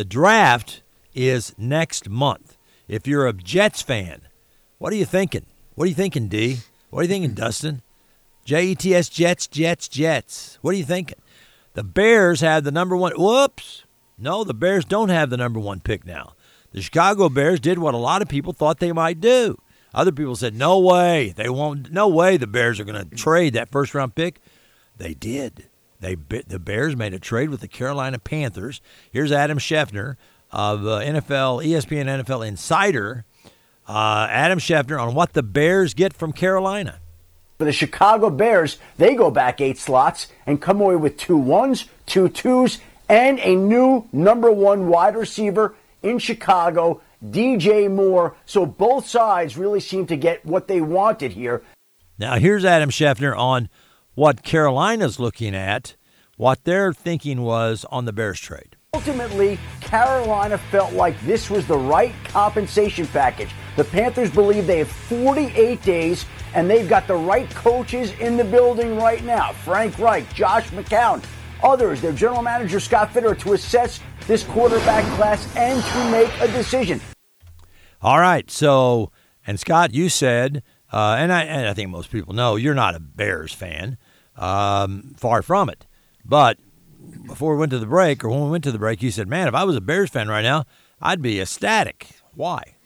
The draft is next month. If you're a Jets fan, what are you thinking? What are you thinking, D? What are you thinking, Dustin? J E T S Jets, Jets, Jets. What are you thinking? The Bears have the number one. Whoops. No, the Bears don't have the number one pick now. The Chicago Bears did what a lot of people thought they might do. Other people said, no way. They won't. No way the Bears are going to trade that first round pick. They did. They The Bears made a trade with the Carolina Panthers. Here's Adam Schefter of uh, NFL, ESPN NFL Insider. Uh, Adam Schefter on what the Bears get from Carolina. For the Chicago Bears, they go back eight slots and come away with two ones, two twos, and a new number one wide receiver in Chicago, DJ Moore. So both sides really seem to get what they wanted here. Now, here's Adam Schefter on what Carolina's looking at, what their thinking was on the Bears trade. Ultimately, Carolina felt like this was the right compensation package. The Panthers believe they have 48 days and they've got the right coaches in the building right now. Frank Reich, Josh McCown, others, their general manager Scott Fitterer, to assess this quarterback class and to make a decision. All right. So, and Scott, you said, uh, and, I, and I think most people know, you're not a Bears fan. Um, far from it. But before we went to the break, or when we went to the break, you said, "Man, if I was a Bears fan right now, I'd be ecstatic." Why?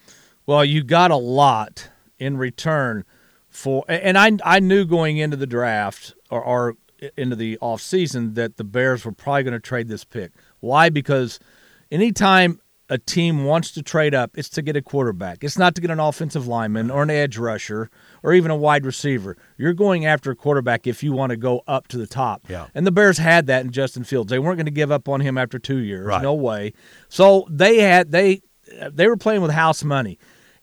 Well, you got a lot in return for, and I I knew going into the draft or, or into the off season that the Bears were probably going to trade this pick. Why? Because anytime a team wants to trade up, it's to get a quarterback. It's not to get an offensive lineman or an edge rusher or even a wide receiver. You're going after a quarterback if you want to go up to the top. Yeah. And the Bears had that in Justin Fields. They weren't going to give up on him after 2 years. Right. No way. So they had they they were playing with house money.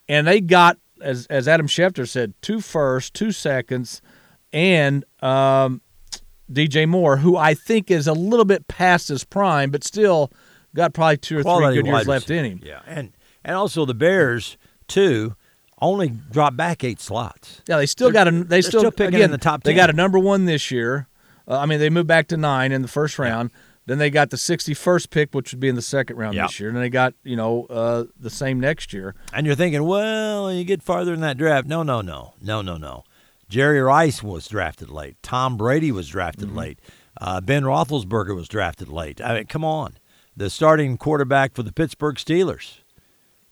And they got as as Adam Schefter said, two firsts, two seconds, and um, DJ Moore, who I think is a little bit past his prime, but still got probably two or Quality three good years left in him. Yeah, and and also the Bears too only dropped back eight slots. Yeah, they still They're- got a. They still, still picking again, in the top They got a number one this year. Uh, I mean, they moved back to nine in the first round. Then they got the 61st pick, which would be in the second round Yeah. this year. And they got you know uh, the same next year. And you're thinking, well, you get farther in that draft. No, no, no, no, no, no. Jerry Rice was drafted late. Tom Brady was drafted Mm-hmm. late. Uh, ben Roethlisberger was drafted late. I mean, come on. The starting quarterback for the Pittsburgh Steelers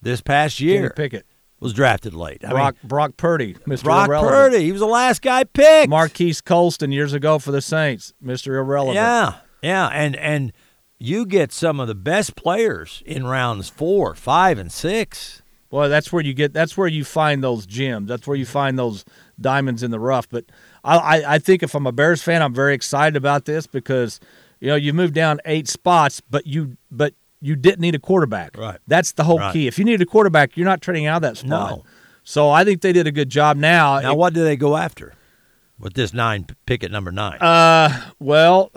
this past year Kenny Pickett, was drafted late. I Brock mean, Brock Purdy, Mr. Brock Irrelevant. Purdy, he was the last guy picked. Marquise Colston years ago for the Saints, Mr. Irrelevant. Yeah, yeah, and and you get some of the best players in rounds four, five, and six. Well, that's where you get. That's where you find those gems. That's where you find those diamonds in the rough. But I, I, I think if I'm a Bears fan, I'm very excited about this because you know you moved down eight spots, but you but you didn't need a quarterback. Right. That's the whole Right. key. If you need a quarterback, you're not trading out of that spot. No. So I think they did a good job. Now, Now, what do they go after with this nine pick at number nine? uh, well,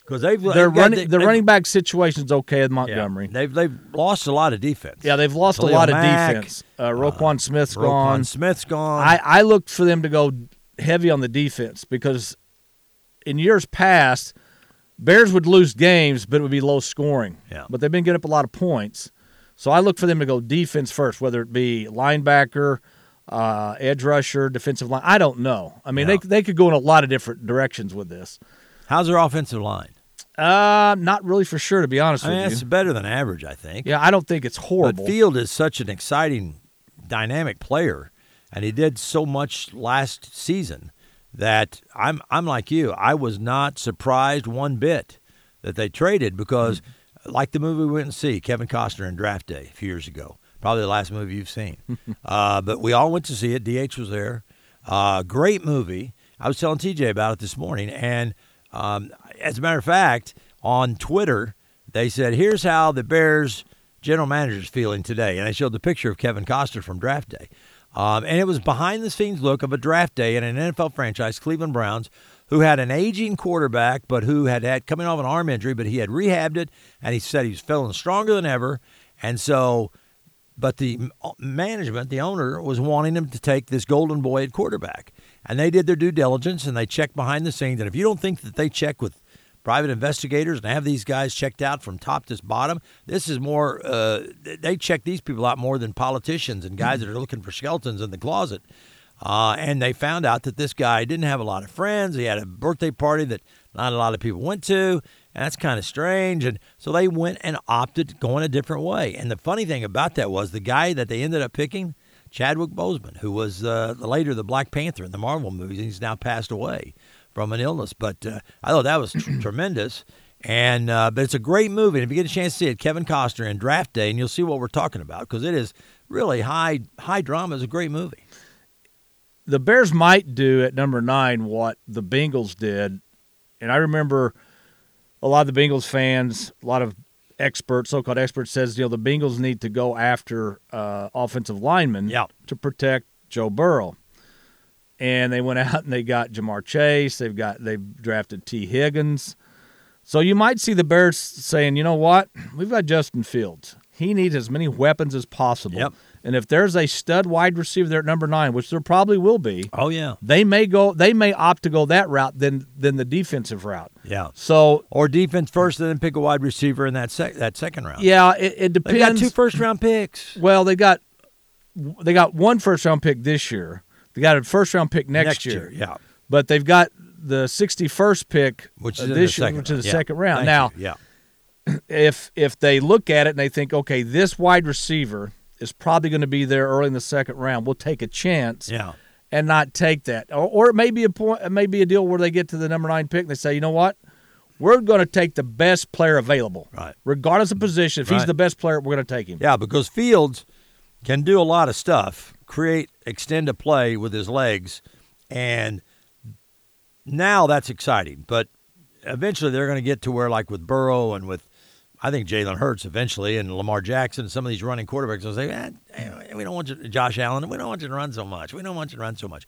Because they've their running the running back situation's okay at yeah, Montgomery. They've they've lost a lot of defense. Yeah, they've lost Khalil a lot of defense. Uh, Roquan Smith's Roquan gone. Smith's gone. I, I looked for them to go heavy on the defense because in years past, Bears would lose games, but it would be low scoring. Yeah. But they've been getting up a lot of points. So I look for them to go defense first, whether it be linebacker, uh, edge rusher, defensive line. I don't know. I mean, Yeah. they, they could go in a lot of different directions with this. How's their offensive line? Uh, not really for sure, to be honest I mean, with it's you. better than average, I think. Yeah, I don't think it's But horrible. Field is such an exciting, dynamic player, and he did so much last season that I'm I'm like you. I was not surprised one bit that they traded because, like the movie we went and see, Kevin Costner in Draft Day a few years ago, probably the last movie you've seen. uh, but we all went to see it. DH was there. Uh, great movie. I was telling TJ about it this morning, and um, as a matter of fact, on Twitter they said, "Here's how the Bears." general manager's feeling today. And I showed the picture of Kevin Costner from draft day. Um, and it was behind the scenes look of a draft day in an NFL franchise, Cleveland Browns, who had an aging quarterback, but who had had coming off an arm injury, but he had rehabbed it. And he said he was feeling stronger than ever. And so, but the management, the owner, was wanting him to take this golden boy at quarterback. And they did their due diligence and they checked behind the scenes. And if you don't think that they check with private investigators and have these guys checked out from top to bottom. This is more, uh, they check these people out more than politicians and guys that are looking for skeletons in the closet. Uh, and they found out that this guy didn't have a lot of friends. He had a birthday party that not a lot of people went to. And that's kind of strange. And so they went and opted going a different way. And the funny thing about that was the guy that they ended up picking, Chadwick Boseman, who was uh, the later the Black Panther in the Marvel movies. and He's now passed away from an illness. But uh, I thought that was tr- tremendous. And uh, but it's a great movie. And if you get a chance to see it, Kevin Costner in Draft Day, and you'll see what we're talking about because it is really high high drama. It's a great movie. The Bears might do at number nine what the Bengals did, and I remember a lot of the Bengals fans, a lot of experts, so-called experts, says you know the Bengals need to go after uh, offensive linemen Yeah. to protect Joe Burrow. And they went out and they got Ja'Marr Chase. They've got they've drafted Tee Higgins. So you might see the Bears saying, you know what, we've got Justin Fields. He needs as many weapons as possible. Yep. And if there's a stud wide receiver there at number nine, which there probably will be, Oh yeah, they may go they may opt to go that route than than the defensive route. yeah. So Or defense first, and then pick a wide receiver in that sec- that second round. yeah, it, it They got two first round picks well, they got they got one first round pick this year. They got a first round pick next, year. Yeah, But they've got the 61st pick which is this year, which is the Yeah. second round. Thank now, you. yeah, if if they look at it and they think, okay, this wide receiver is probably going to be there early in the second round, we'll take a chance yeah, and not take that. Or, or it may be a point, it may be a deal where they get to the number nine pick and they say, you know what, we're going to take the best player available, Right. regardless of position. If he's the best player, we're going to take him. yeah. Because Fields can do a lot of stuff, create, extend a play with his legs, and now that's exciting. But eventually, they're going to get to where, like with Burrow and with, I think Jalen Hurts eventually, and Lamar Jackson, and some of these running quarterbacks will say, eh, eh, we don't want you, Josh Allen, we don't want you to run so much. We don't want you to run so much.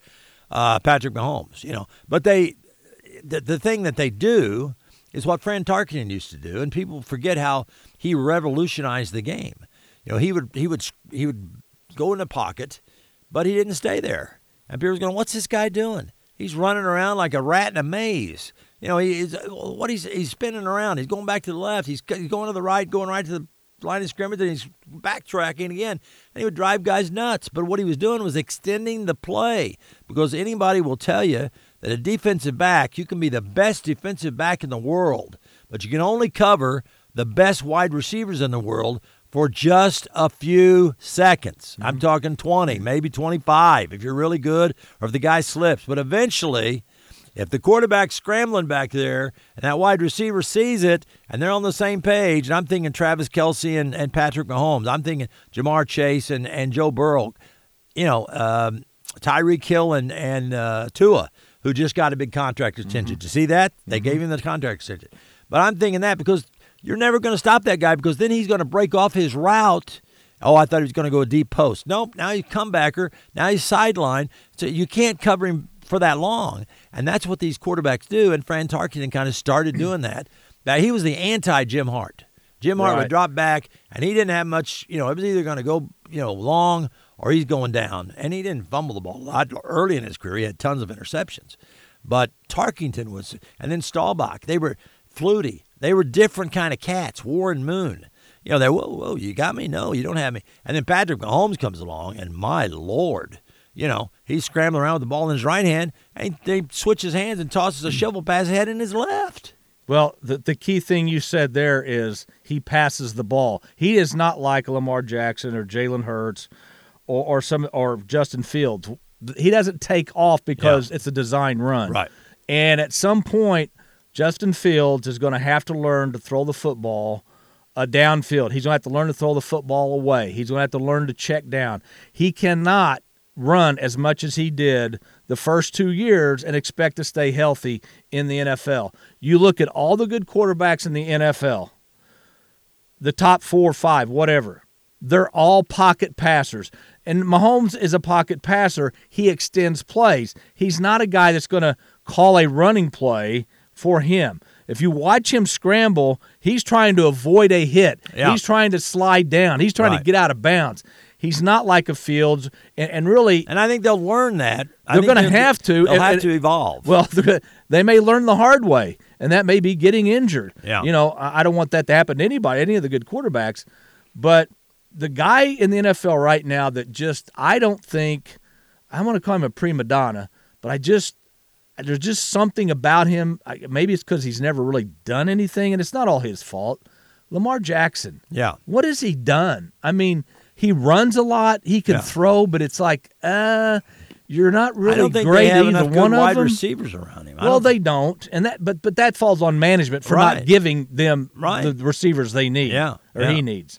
Uh, Patrick Mahomes, you know, but they, the, the thing that they do is what Fran Tarkenton used to do, and people forget how he revolutionized the game. You know, he would he would he would go in the pocket, but he didn't stay there. And people was going, "What's this guy doing? He's running around like a rat in a maze." You know, he's what he's he's spinning around. He's going back to the left. He's, he's going to the right, going right to the line of scrimmage, and he's backtracking again. And he would drive guys nuts. But what he was doing was extending the play because anybody will tell you that a defensive back, you can be the best defensive back in the world, but you can only cover the best wide receivers in the world for just a few seconds. I'm talking 20, maybe 25 if you're really good or if the guy slips. But eventually, if the quarterback's scrambling back there and that wide receiver sees it and they're on the same page, and I'm thinking Travis Kelce and, and Patrick Mahomes, I'm thinking Ja'Marr Chase and, and Joe Burrow, you know, um, Tyreek Hill and, and uh, Tua, who just got a big contract extension. Did you see that? They gave him the contract extension. But I'm thinking that because you're never going to stop that guy because then he's going to break off his route. Oh, I thought he was going to go a deep post. Nope. Now he's comebacker. Now he's sideline. So you can't cover him for that long. And that's what these quarterbacks do. And Fran Tarkenton kind of started doing that. Now he was the anti Jim Hart. Jim Hart Right. would drop back, and he didn't have much. You know, it was either going to go, you know, long or he's going down. And he didn't fumble the ball a lot early in his career. He had tons of interceptions. But Tarkenton was, and then Staubach. They were Flutie. They were different kind of cats. Warren Moon. You know, they whoa, whoa, you got me? No, you don't have me. And then Patrick Mahomes comes along, and my lord, you know, he's scrambling around with the ball in his right hand, and they switch his hands and tosses a shovel pass ahead in his left. Well, the, the key thing you said there is he passes the ball. He is not like Lamar Jackson or Jalen Hurts or, or some or Justin Fields. He doesn't take off because it's a design run. Right. And at some point, Justin Fields is going to have to learn to throw the football uh, downfield. He's going to have to learn to throw the football away. He's going to have to learn to check down. He cannot run as much as he did the first two years and expect to stay healthy in the NFL. You look at all the good quarterbacks in the NFL, the top four five, whatever, they're all pocket passers. And Mahomes is a pocket passer. He extends plays. He's not a guy that's going to call a running play for him. If you watch him scramble, he's trying to avoid a hit. Yeah. He's trying to slide down. He's trying Right. to get out of bounds. He's not like a Fields, and, and really, And I think they'll learn that. I They're gonna have to, They'll and- have to evolve. well, they may learn the hard way, and that may be getting injured. Yeah. You know, I I don't want that to happen to anybody, any of the good quarterbacks. But the guy in the NFL right now that just, I don't think, I want to call him a prima donna, but I just, there's just something about him. Maybe it's because he's never really done anything, and it's not all his fault. Lamar Jackson. yeah. What has he done? I mean, he runs a lot. He can Yeah. throw, but it's like, uh, you're not really I don't think great at either one of them. receivers around him. I Well, don't they don't, and that but but that falls on management for Right. not giving them Right. the receivers they need. Yeah, or yeah. he needs.